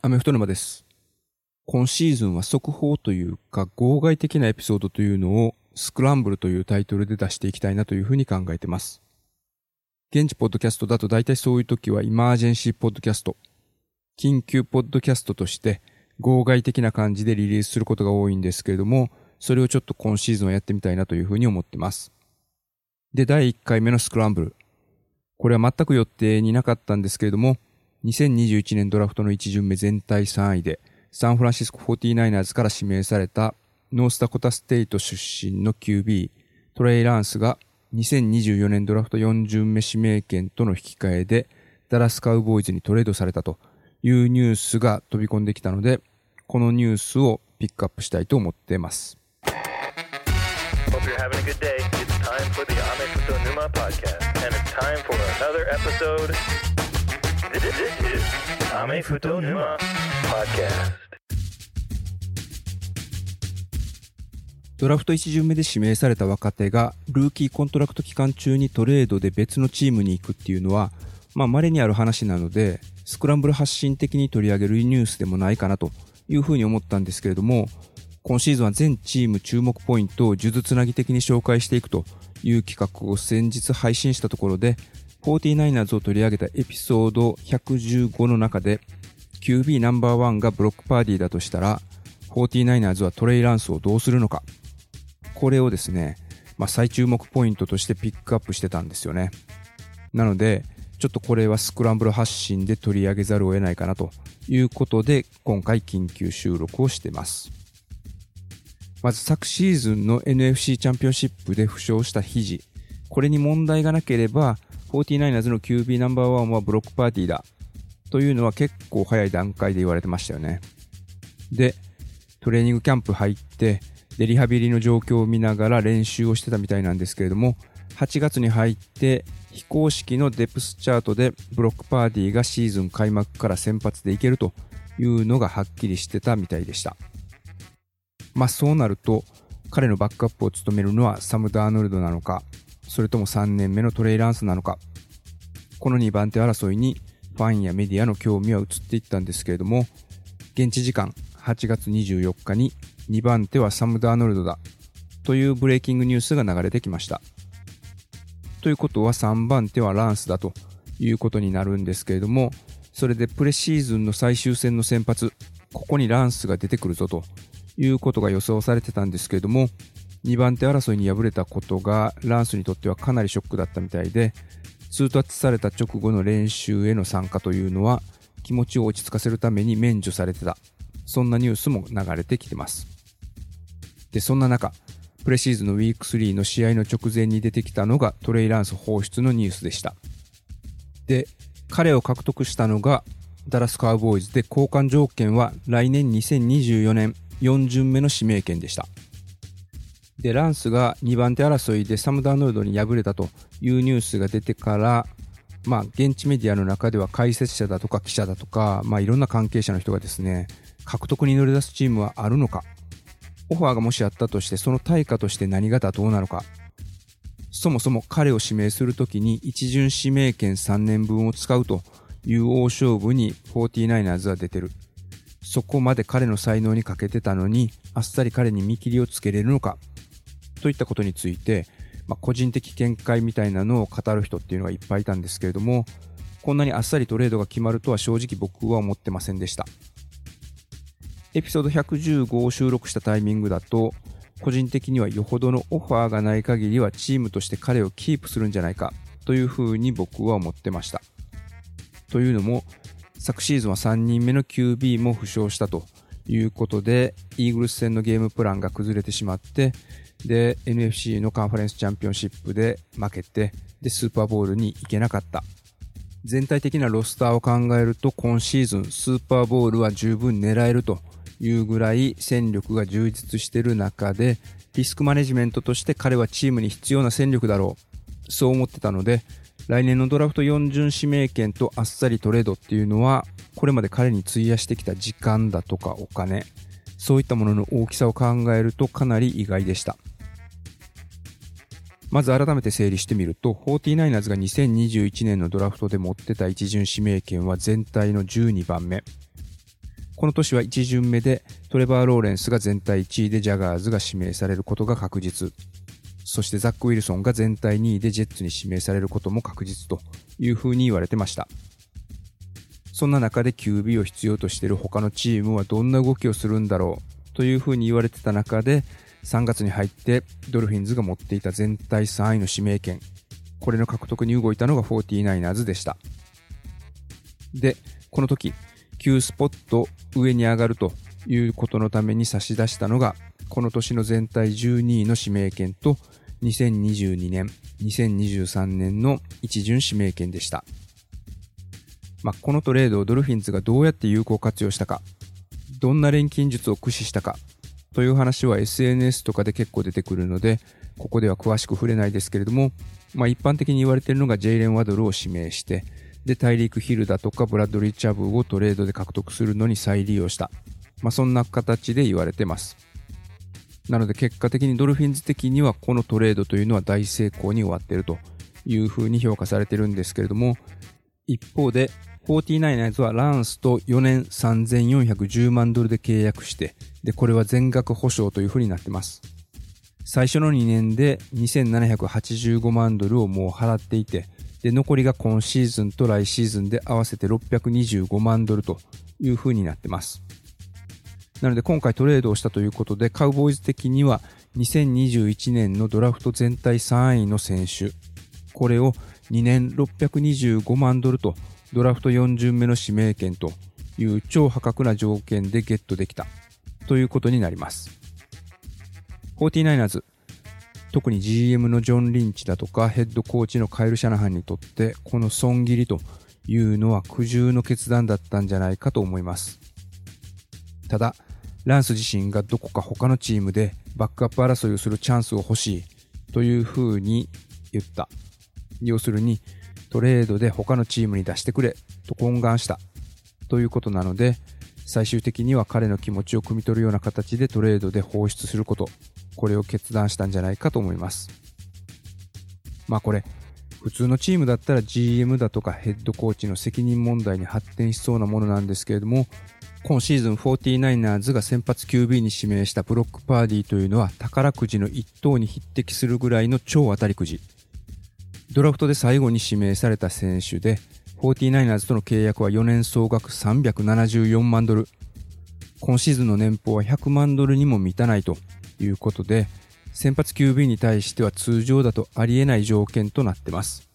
アメフト沼です。今シーズンは速報というか、号外的なエピソードというのを、スクランブルというタイトルで出していきたいなというふうに考えてます。現地ポッドキャストだと大体そういう時は、イマージェンシーポッドキャスト、緊急ポッドキャストとして、号外的な感じでリリースすることが多いんですけれども、それをちょっと今シーズンはやってみたいなというふうに思ってます。で、第1回目のスクランブル。これは全く予定になかったんですけれども、2021年ドラフトの1巡目全体3位で、サンフランシスコ 49ers から指名されたノースダコタステイト出身の QB、トレイ・ランスが2024年ドラフト4巡目指名権との引き換えで、ダラスカウボーイズにトレードされたというニュースが飛び込んできたので、このニュースをピックアップしたいと思っています。Is Ame Futo Numa podcast. ドラフト1巡目で指名された若手がルーキーコントラクト期間中にトレードで別のチームに行くっていうのは、まあ稀にある話なので、スクランブル発信的に取り上げるニュースでもないかなというふうに思ったんですけれども、今シーズンは全チーム注目ポイントを数珠つなぎ的に紹介していくという企画を先日配信したところで、49ers を取り上げたエピソード115の中で、QB ナンバーワンがブロックパーティーだとしたら、49ers はトレイランスをどうするのか、これをですね、まあ、最注目ポイントとしてピックアップしてたんですよね。なので、ちょっとこれはスクランブル発信で取り上げざるを得ないかなということで、今回緊急収録をしてます。まず昨シーズンの NFC チャンピオンシップで負傷した肘。これに問題がなければ、49ers の QB ナンバーワンはブロックパーティーだ。というのは結構早い段階で言われてましたよね。で、トレーニングキャンプ入って、で、リハビリの状況を見ながら練習をしてたみたいなんですけれども、8月に入って非公式のデプスチャートでブロックパーティーがシーズン開幕から先発でいけるというのがはっきりしてたみたいでした。まあそうなると、彼のバックアップを務めるのはサム・ダーノルドなのか、それとも3年目のトレイランスなのか、この2番手争いにファンやメディアの興味は移っていったんですけれども、現地時間8月24日に2番手はサム・ダーノルドだというブレイキングニュースが流れてきました。ということは3番手はランスだということになるんですけれども、それでプレシーズンの最終戦の先発、ここにランスが出てくるぞということが予想されてたんですけれども、2番手争いに敗れたことがランスにとってはかなりショックだったみたいで、通達された直後の練習への参加というのは気持ちを落ち着かせるために免除されてた。そんなニュースも流れてきてます。で、そんな中、プレシーズンのウィーク3の試合の直前に出てきたのがトレイランス放出のニュースでした。で、彼を獲得したのがダラスカウボーイズで交換条件は来年2024年4巡目の指名権でした。で、ランスが2番手争いでサム・ダーノルドに敗れたというニュースが出てから、まあ、現地メディアの中では解説者だとか記者だとか、まあ、いろんな関係者の人がですね、獲得に乗り出すチームはあるのか、オファーがもしあったとして、その対価として何が妥当なのか、そもそも彼を指名するときに一巡指名権3年分を使うという大勝負に 49ers は出てる。そこまで彼の才能に欠けてたのに、あっさり彼に見切りをつけれるのか、といったことについて、まあ、個人的見解みたいなのを語る人っていうのがいっぱいいたんですけれども、こんなにあっさりトレードが決まるとは正直僕は思ってませんでした。エピソード115を収録したタイミングだと、個人的にはよほどのオファーがない限りはチームとして彼をキープするんじゃないかというふうに僕は思ってました。というのも、昨シーズンは3人目の QB も負傷したということで、イーグルス戦のゲームプランが崩れてしまって、で、NFC のカンファレンスチャンピオンシップで負けて、で、スーパーボールに行けなかった。全体的なロスターを考えると、今シーズンスーパーボールは十分狙えるというぐらい戦力が充実している中で、リスクマネジメントとして彼はチームに必要な戦力だろう。そう思ってたので、来年のドラフト4巡指名権とあっさりトレードっていうのは、これまで彼に費やしてきた時間だとかお金、そういったものの大きさを考えるとかなり意外でした。まず改めて整理してみると、49ers が2021年のドラフトで持ってた一巡指名権は全体の12番目。この年は1巡目でトレバー・ローレンスが全体1位でジャガーズが指名されることが確実。そしてザック・ウィルソンが全体2位でジェッツに指名されることも確実というふうに言われてました。そんな中で QB を必要としている他のチームはどんな動きをするんだろうというふうに言われてた中で3月に入ってドルフィンズが持っていた全体3位の指名権これの獲得に動いたのが 49ers でした。で、この時9スポット上に上がるということのために差し出したのが、この年の全体12位の指名権と、2022年、2023年の一巡指名権でした。まあ、このトレードをドルフィンズがどうやって有効活用したか、どんな錬金術を駆使したか、という話は SNS とかで結構出てくるので、ここでは詳しく触れないですけれども、まあ、一般的に言われているのがジェイレン・ワドルを指名して、で、大陸ヒルだとかブラッドリー・チャブをトレードで獲得するのに再利用した。まあ、そんな形で言われてます。なので結果的にドルフィンズ的にはこのトレードというのは大成功に終わっているというふうに評価されてるんですけれども、一方で 49ers はランスと4年3410万ドルで契約して、で、これは全額保証というふうになってます。最初の2年で2785万ドルをもう払っていて、で、残りが今シーズンと来シーズンで合わせて625万ドルという風になってます。なので今回トレードをしたということで、カウボーイズ的には2021年のドラフト全体3位の選手、これを2年625万ドルとドラフト4巡目の指名権という超破格な条件でゲットできたということになります。49ers、特に GM のジョン・リンチだとかヘッドコーチのカエル・シャナハンにとってこの損切りというのは苦渋の決断だったんじゃないかと思います。ただ、ランス自身がどこか他のチームでバックアップ争いをするチャンスを欲しいというふうに言った。要するにトレードで他のチームに出してくれと懇願したということなので最終的には彼の気持ちを汲み取るような形でトレードで放出することこれを決断したんじゃないかと思います。まあこれ、普通のチームだったら GM だとかヘッドコーチの責任問題に発展しそうなものなんですけれども、今シーズン 49ers が先発 QB に指名したブロックパーディーというのは宝くじの一等に匹敵するぐらいの超当たりくじ。ドラフトで最後に指名された選手で、49ers との契約は4年総額374万ドル。今シーズンの年俸は100万ドルにも満たないということで、先発 QB に対しては通常だとありえない条件となってます。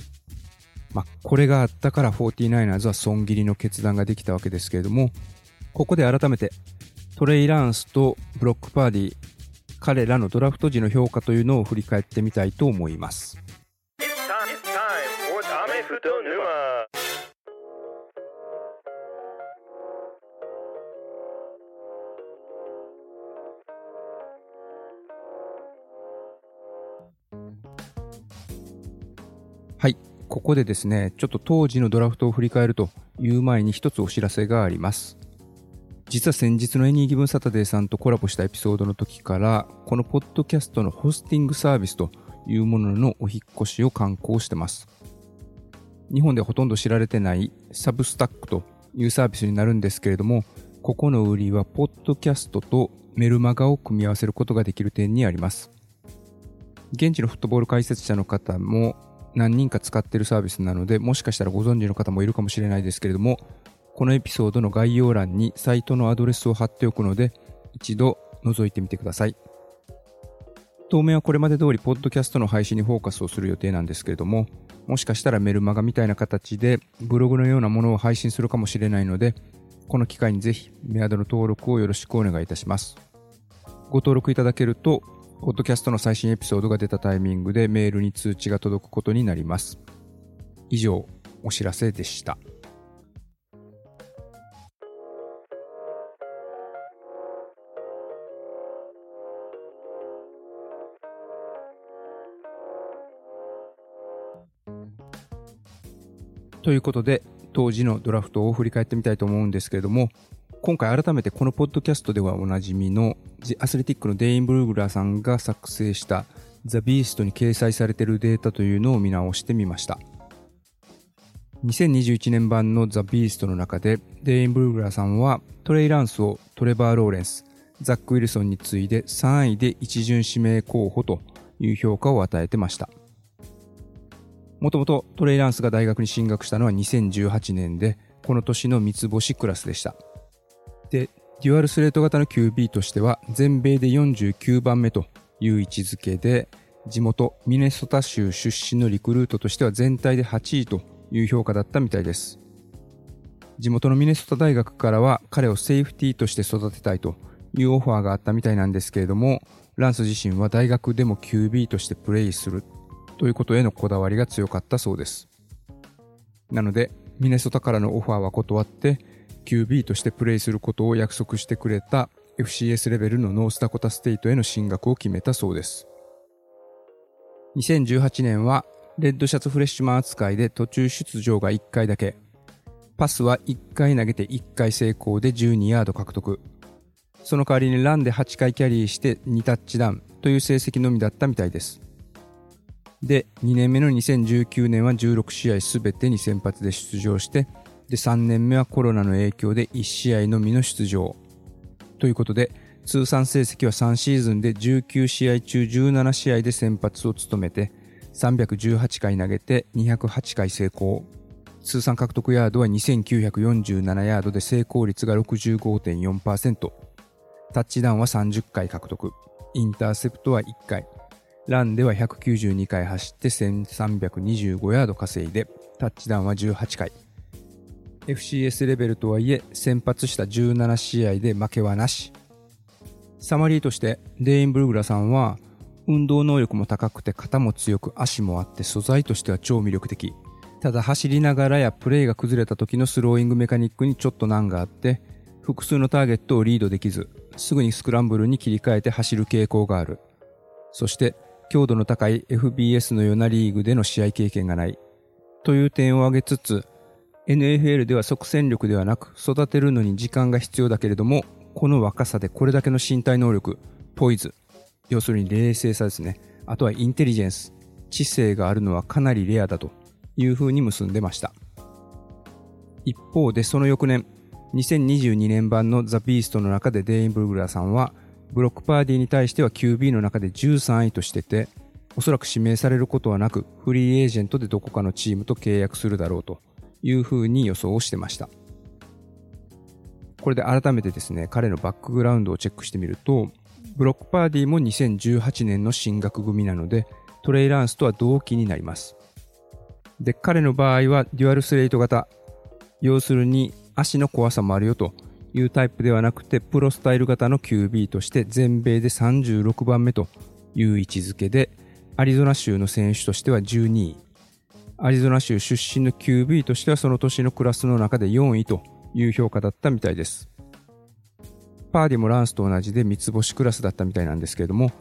まあ、これがあったから 49ers は損切りの決断ができたわけですけれども、ここで改めてトレイ・ランスとブロックパーディ、彼らのドラフト時の評価というのを振り返ってみたいと思います。はい。ここでですね、ちょっと当時のドラフトを振り返るという前に一つお知らせがあります。実は先日の Any Given Saturday さんとコラボしたエピソードの時から、このポッドキャストのホスティングサービスというもののお引越しを敢行してます。日本でほとんど知られてない Substack というサービスになるんですけれども、ここの売りはポッドキャストとメルマガを組み合わせることができる点にあります。現地のフットボール解説者の方も何人か使ってるサービスなので、もしかしたらご存知の方もいるかもしれないですけれども、このエピソードの概要欄にサイトのアドレスを貼っておくので、一度覗いてみてください。当面はこれまで通り、ポッドキャストの配信にフォーカスをする予定なんですけれども、もしかしたらメルマガみたいな形で、ブログのようなものを配信するかもしれないので、この機会にぜひメアドの登録をよろしくお願いいたします。ご登録いただけると、ポッドキャストの最新エピソードが出たタイミングでメールに通知が届くことになります。以上、お知らせでした。ということで、当時のドラフトを振り返ってみたいと思うんですけれども、今回改めてこのポッドキャストではおなじみのアスレティックのデイン・ブルーグラーさんが作成したThe Beast に掲載されているデータというのを見直してみました。2021年版の The Beast の中でデイン・ブルーグラーさんはトレイ・ランスをトレバー・ローレンス、ザック・ウィルソンに次いで3位で一巡指名候補という評価を与えてました。もともとトレイ・ランスが大学に進学したのは2018年で、この年の三つ星クラスでした。で、 dual-threat 型の QB としては全米で49番目という位置づけで、地元ミネソタ州出身のリクルートとしては全体で8位という評価だったみたいです。地元のミネソタ大学からは彼をセーフティーとして育てたいというオファーがあったみたいなんですけれども、ランス自身は大学でも QB としてプレイするということへのこだわりが強かったそうです。なので、ミネソタからのオファーは断って、QB としてプレイすることを約束してくれた FCS レベルのノースダコタステイトへの進学を決めたそうです。2018年は redshirt freshman 扱いで途中出場が1回だけ。パスは1回投げて1回成功で12ヤード獲得。その代わりにランで8回キャリーして2タッチダウンという成績のみだったみたいです。で、2年目の2019年は16試合すべてに先発で出場して、で、3年目はコロナの影響で1試合のみの出場。ということで、通算成績は3シーズンで19試合中17試合で先発を務めて、318回投げて208回成功。通算獲得ヤードは2947ヤードで成功率が65.4%。タッチダウンは30回獲得。インターセプトは1回。ランでは192回走って1325ヤード稼いで、タッチダウンは18回。FCS レベルとはいえ、先発した17試合で負けはなし。サマリーとして、デイン・ブルグラさんは、運動能力も高くて肩も強く足もあって素材としては超魅力的。ただ走りながらやプレイが崩れた時のスローイングメカニックにちょっと難があって、複数のターゲットをリードできず、すぐにスクランブルに切り替えて走る傾向がある。そして、強度の高い FBS のようなリーグでの試合経験がない。という点を挙げつつ、NFL では即戦力ではなく育てるのに時間が必要だけれども、この若さでこれだけの身体能力、ポイズ、要するに冷静さですね。あとはインテリジェンス、知性があるのはかなりレアだという風に結んでました。一方でその翌年、2022年版のザ・ビーストの中でデイン・ブルグラーさんは、ブロックパーディーに対しては QB の中で13位としてて、おそらく指名されることはなく、フリーエージェントでどこかのチームと契約するだろうという風に予想をしてました。これで改めてですね、彼のバックグラウンドをチェックしてみると、ブロックパーディーも2018年の進学組なので、トレイランスとは同期になります。で、彼の場合はデュアルスレイト型。要するに足の怖さもあるよというタイプではなくて、プロスタイル型の QB として全米で36番目という位置づけで、アリゾナ州の選手としては12位。アリゾナ州出身の QB としてはその年のクラスの中で4位という評価だったみたいです。パーディもランスと同じで三つ星クラスだったみたいなんですけれども、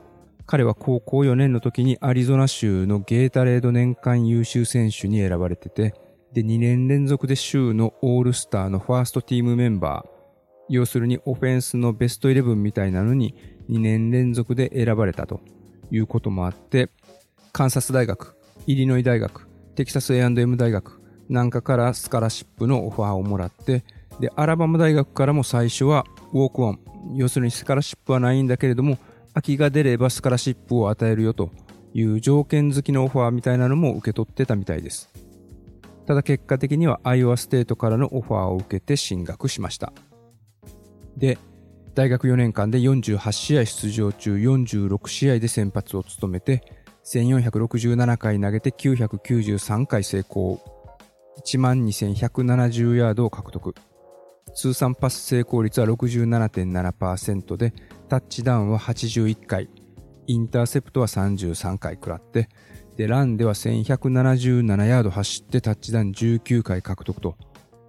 彼は高校4年の時にアリゾナ州のゲータレード年間優秀選手に選ばれてて、で、2年連続で州のオールスターのファーストティームメンバー、要するにオフェンスのベストイレブンみたいなのに2年連続で選ばれたということもあって、カンサス大学、イリノイ大学、テキサス A&M 大学なんかからスカラシップのオファーをもらって、で、アラバマ大学からも最初はウォークオン、要するにスカラシップはないんだけれども、空きが出ればスカラシップを与えるよという条件付きのオファーみたいなのも受け取ってたみたいです。ただ結果的にはアイオワステートからのオファーを受けて進学しました。で、大学4年間で48試合出場中46試合で先発を務めて、1467回投げて993回成功。12,170ヤードを獲得。通算パス成功率は67.7%で、タッチダウンは81回、インターセプトは33回食らって、で、ランでは1177ヤード走ってタッチダウン19回獲得と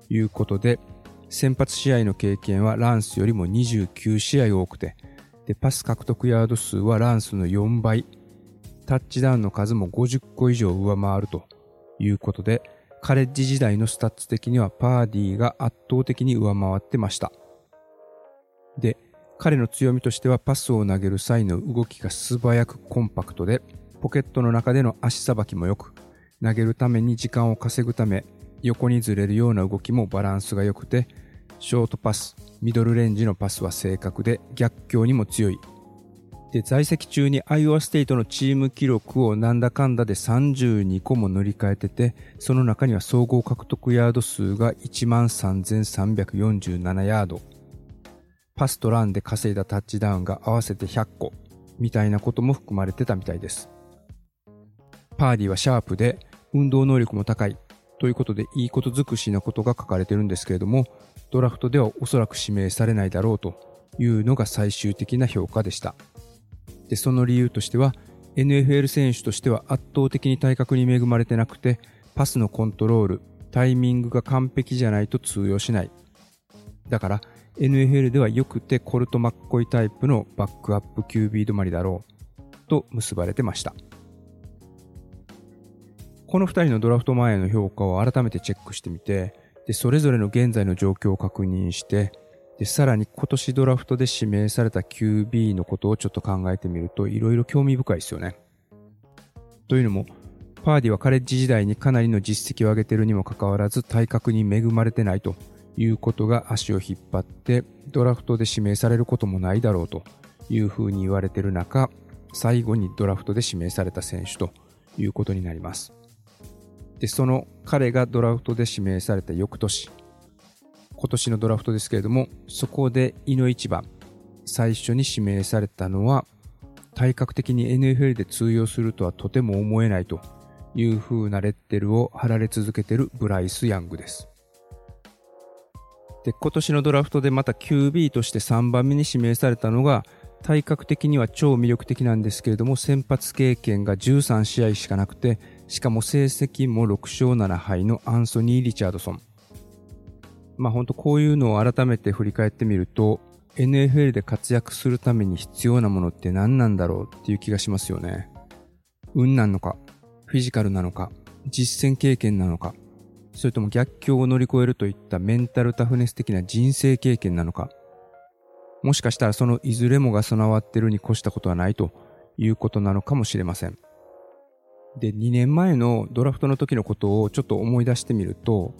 いうことで、先発試合の経験はランスよりも29試合多くて、で、パス獲得ヤード数はランスの4倍、タッチダウンの数も50個以上上回るということで、カレッジ時代のスタッツ的にはパーディーが圧倒的に上回ってました。で、彼の強みとしてはパスを投げる際の動きが素早くコンパクトで、ポケットの中での足さばきも良く、投げるために時間を稼ぐため、横にずれるような動きもバランスが良くて、ショートパス、ミドルレンジのパスは正確で逆境にも強い。で、在籍中にアイオワステイトのチーム記録をなんだかんだで32個も塗り替えてて、その中には総合獲得ヤード数が13,347ヤード。パスとランで稼いだタッチダウンが合わせて100個。みたいなことも含まれてたみたいです。パーディはシャープで運動能力も高いということでいいこと尽くしなことが書かれてるんですけれども、ドラフトではおそらく指名されないだろうというのが最終的な評価でした。で、その理由としては、NFL 選手としては圧倒的に体格に恵まれてなくて、パスのコントロール、タイミングが完璧じゃないと通用しない。だから、NFL ではよくてコルト・マッコイタイプのバックアップ QB 止まりだろうと結ばれてました。この2人のドラフト前の評価を改めてチェックしてみて、でそれぞれの現在の状況を確認して、でさらに今年ドラフトで指名された QB のことをちょっと考えてみるといろいろ興味深いですよね。というのも、パーディはカレッジ時代にかなりの実績を上げているにもかかわらず体格に恵まれてないということが足を引っ張ってドラフトで指名されることもないだろうというふうに言われている中、最後にドラフトで指名された選手ということになります。で、その彼がドラフトで指名された翌年、今年のドラフトですけれども、そこで井の一番、最初に指名されたのは、体格的に NFL で通用するとはとても思えないという風なレッテルを貼られ続けているブライス・ヤングです。で、今年のドラフトでまた QB として3番目に指名されたのが、体格的には超魅力的なんですけれども、先発経験が13試合しかなくて、しかも成績も6勝7敗のアンソニー・リチャードソン。まあ本当こういうのを改めて振り返ってみると、NFL で活躍するために必要なものって何なんだろうっていう気がしますよね。運なのか、フィジカルなのか、実践経験なのか、それとも逆境を乗り越えるといったメンタルタフネス的な人生経験なのか、もしかしたらそのいずれもが備わってるに越したことはないということなのかもしれません。で、2年前のドラフトの時のことをちょっと思い出してみると、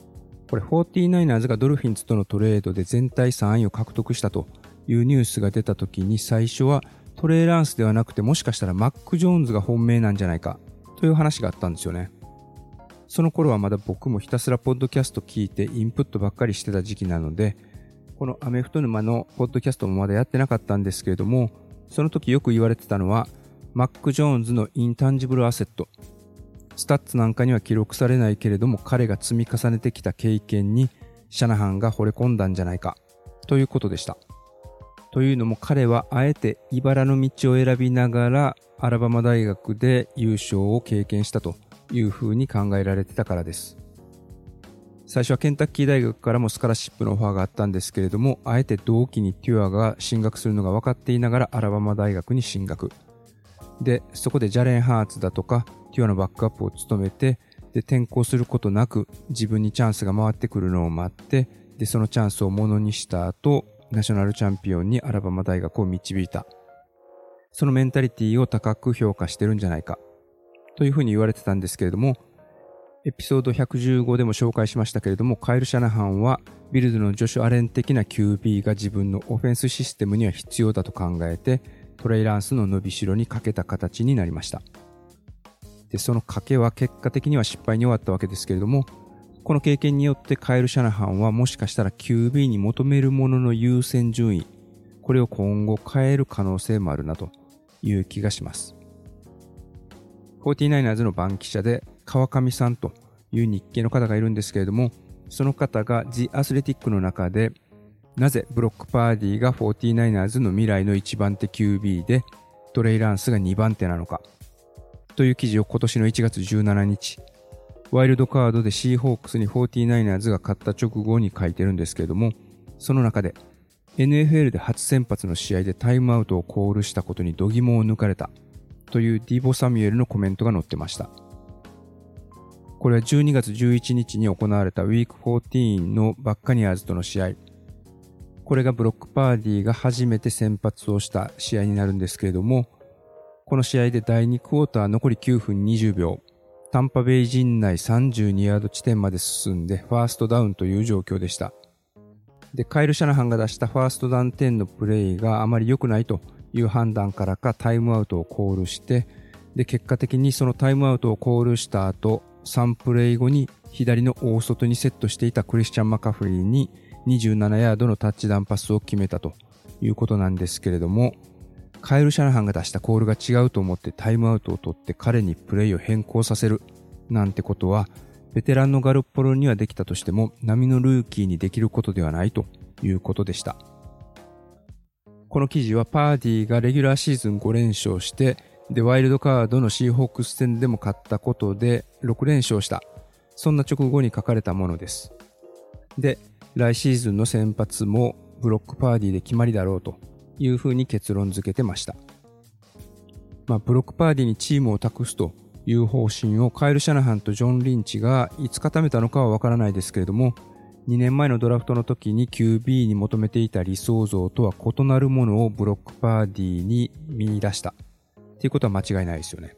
これ 49ers がドルフィンズとのトレードで全体3位を獲得したというニュースが出た時に最初はトレーランスではなくてもしかしたらマック・ジョーンズが本命なんじゃないかという話があったんですよね。その頃はまだ僕もひたすらポッドキャスト聞いてインプットばっかりしてた時期なので、このアメフト沼のポッドキャストもまだやってなかったんですけれども、その時よく言われてたのは、マック・ジョーンズの intangible asset。スタッツなんかには記録されないけれども、彼が積み重ねてきた経験に、シャナハンが惚れ込んだんじゃないか、ということでした。というのも彼はあえて茨の道を選びながら、アラバマ大学で優勝を経験したというふうに考えられてたからです。最初はケンタッキー大学からもスカラシップのオファーがあったんですけれども、あえて同期にテュアが進学するのが分かっていながらアラバマ大学に進学。で、そこでジャレン・ハーツだとか、テュアのバックアップを務めて、で、転校することなく自分にチャンスが回ってくるのを待って、で、そのチャンスをものにした後、ナショナルチャンピオンにアラバマ大学を導いた。そのメンタリティを高く評価してるんじゃないか。というふうに言われてたんですけれども、エピソード115でも紹介しましたけれども、カイル・シャナハンは、ビルドのジョシュ・アレン的な QB が自分のオフェンスシステムには必要だと考えて、トレイランスの伸びしろにかけた形になりました。で、その賭けは結果的には失敗に終わったわけですけれども、この経験によってカイル・シャナハンはもしかしたら QB に求めるものの優先順位、これを今後変える可能性もあるなという気がします。49ers の番記者で川上さんという日系の方がいるんですけれども、その方が The Athletic の中で、なぜブロックパーディーが 49ers の未来の1番手 QB で、トレイランスが2番手なのか、という記事を今年の1月17日、ワイルドカードでシーホークスに 49ers が勝った直後に書いてるんですけれども、その中で、NFL で初先発の試合でタイムアウトをコールしたことに度肝を抜かれたというディボ・サミュエルのコメントが載ってました。これは12月11日に行われたウィーク14のバッカニアーズとの試合。これがブロックパーディーが初めて先発をした試合になるんですけれども、この試合で第2クォーター残り9分20秒、タンパベイ陣内32ヤード地点まで進んでファーストダウンという状況でした。で、カイル・シャナハンが出したファーストダウン10のプレイがあまり良くないという判断からかタイムアウトをコールして、で、結果的にそのタイムアウトをコールした後、3プレイ後に左の大外にセットしていたクリスチャン・マカフリーに27ヤードのタッチダウンパスを決めたということなんですけれども、カエル・シャナハンが出したコールが違うと思ってタイムアウトを取って彼にプレイを変更させるなんてことは、ベテランのガルッポロにはできたとしても、波のルーキーにできることではないということでした。この記事はパーディーがレギュラーシーズン5連勝して、で、ワイルドカードのシーホークス戦でも勝ったことで6連勝した。そんな直後に書かれたものです。で、来シーズンの先発もブロックパーディーで決まりだろうというふうに結論付けてました。まあ、ブロックパーディーにチームを託すという方針をカエル・シャナハンとジョン・リンチがいつ固めたのかはわからないですけれども、2年前のドラフトの時に QB に求めていた理想像とは異なるものをブロックパーディーに見出した。っていうことは間違いないですよね。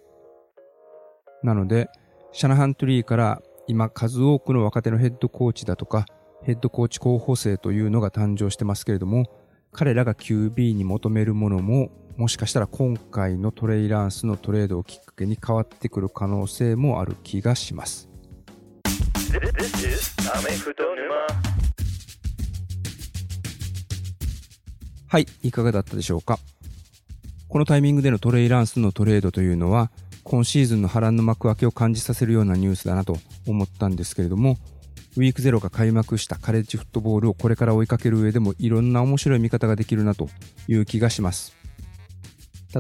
なので、シャナハントリーから今数多くの若手のヘッドコーチだとか、ヘッドコーチ候補生というのが誕生してますけれども、彼らが QB に求めるものも、もしかしたら今回のトレイランスのトレードをきっかけに変わってくる可能性もある気がします。はい、いかがだったでしょうか？このタイミングでのトレイランスのトレードというのは、今シーズンの波乱の幕開けを感じさせるようなニュースだなと思ったんですけれども、ウィークゼロが開幕したカレッジフットボールをこれから追いかける上でもいろんな面白い見方ができるなという気がします。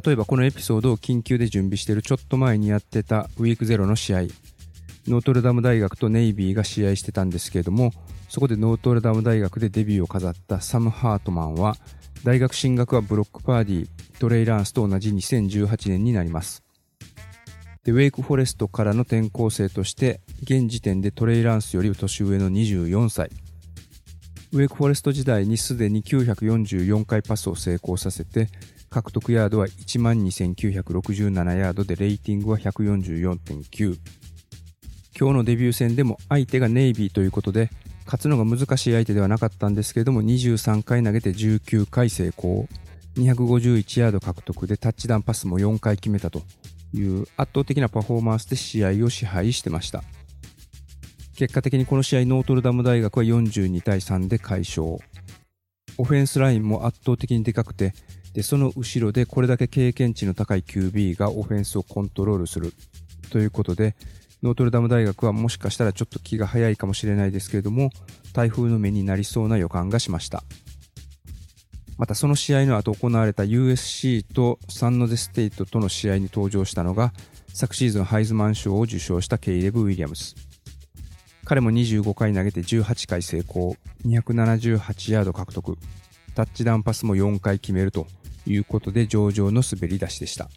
例えばこのエピソードを緊急で準備しているちょっと前にやってたウィークゼロの試合、ノートルダム大学とネイビーが試合してたんですけれども、そこでノートルダム大学でデビューを飾ったサム・ハートマンは、大学進学はブロックパーディー、トレイランスと同じ2018年になります。で、ウェイクフォレストからの転校生として、現時点でトレイランスより年上の24歳。ウェイクフォレスト時代にすでに944回パスを成功させて、獲得ヤードは12,967ヤードでレーティングは144.9。今日のデビュー戦でも相手がネイビーということで、勝つのが難しい相手ではなかったんですけれども、23回投げて19回成功。251ヤード獲得でタッチダウンパスも4回決めたという圧倒的なパフォーマンスで試合を支配してました。結果的にこの試合ノートルダム大学は42対3で快勝。オフェンスラインも圧倒的にでかくて、で、その後ろでこれだけ経験値の高い QB がオフェンスをコントロールするということで、ノートルダム大学はもしかしたらちょっと気が早いかもしれないですけれども、台風の目になりそうな予感がしました。またその試合の後行われた USC とサンノゼステイトとの試合に登場したのが、昨シーズンハイズマン賞を受賞したケイレブ・ウィリアムス。彼も25回投げて18回成功、278ヤード獲得、タッチダウンパスも4回決めるということで上々の滑り出しでした。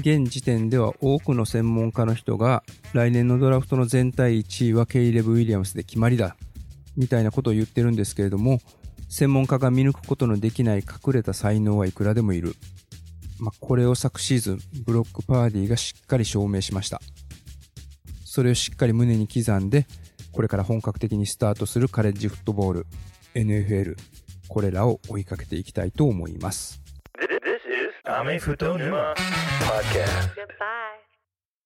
現時点では多くの専門家の人が来年のドラフトの全体1位はケイレブ・ウィリアムスで決まりだみたいなことを言ってるんですけれども専門家が見抜くことのできない隠れた才能はいくらでもいる。まあ、これを昨シーズンブロックパーディーがしっかり証明しました。それをしっかり胸に刻んでこれから本格的にスタートするカレッジフットボール NFL これらを追いかけていきたいと思います。This is Ame Futo Numa Podcast. Goodbye.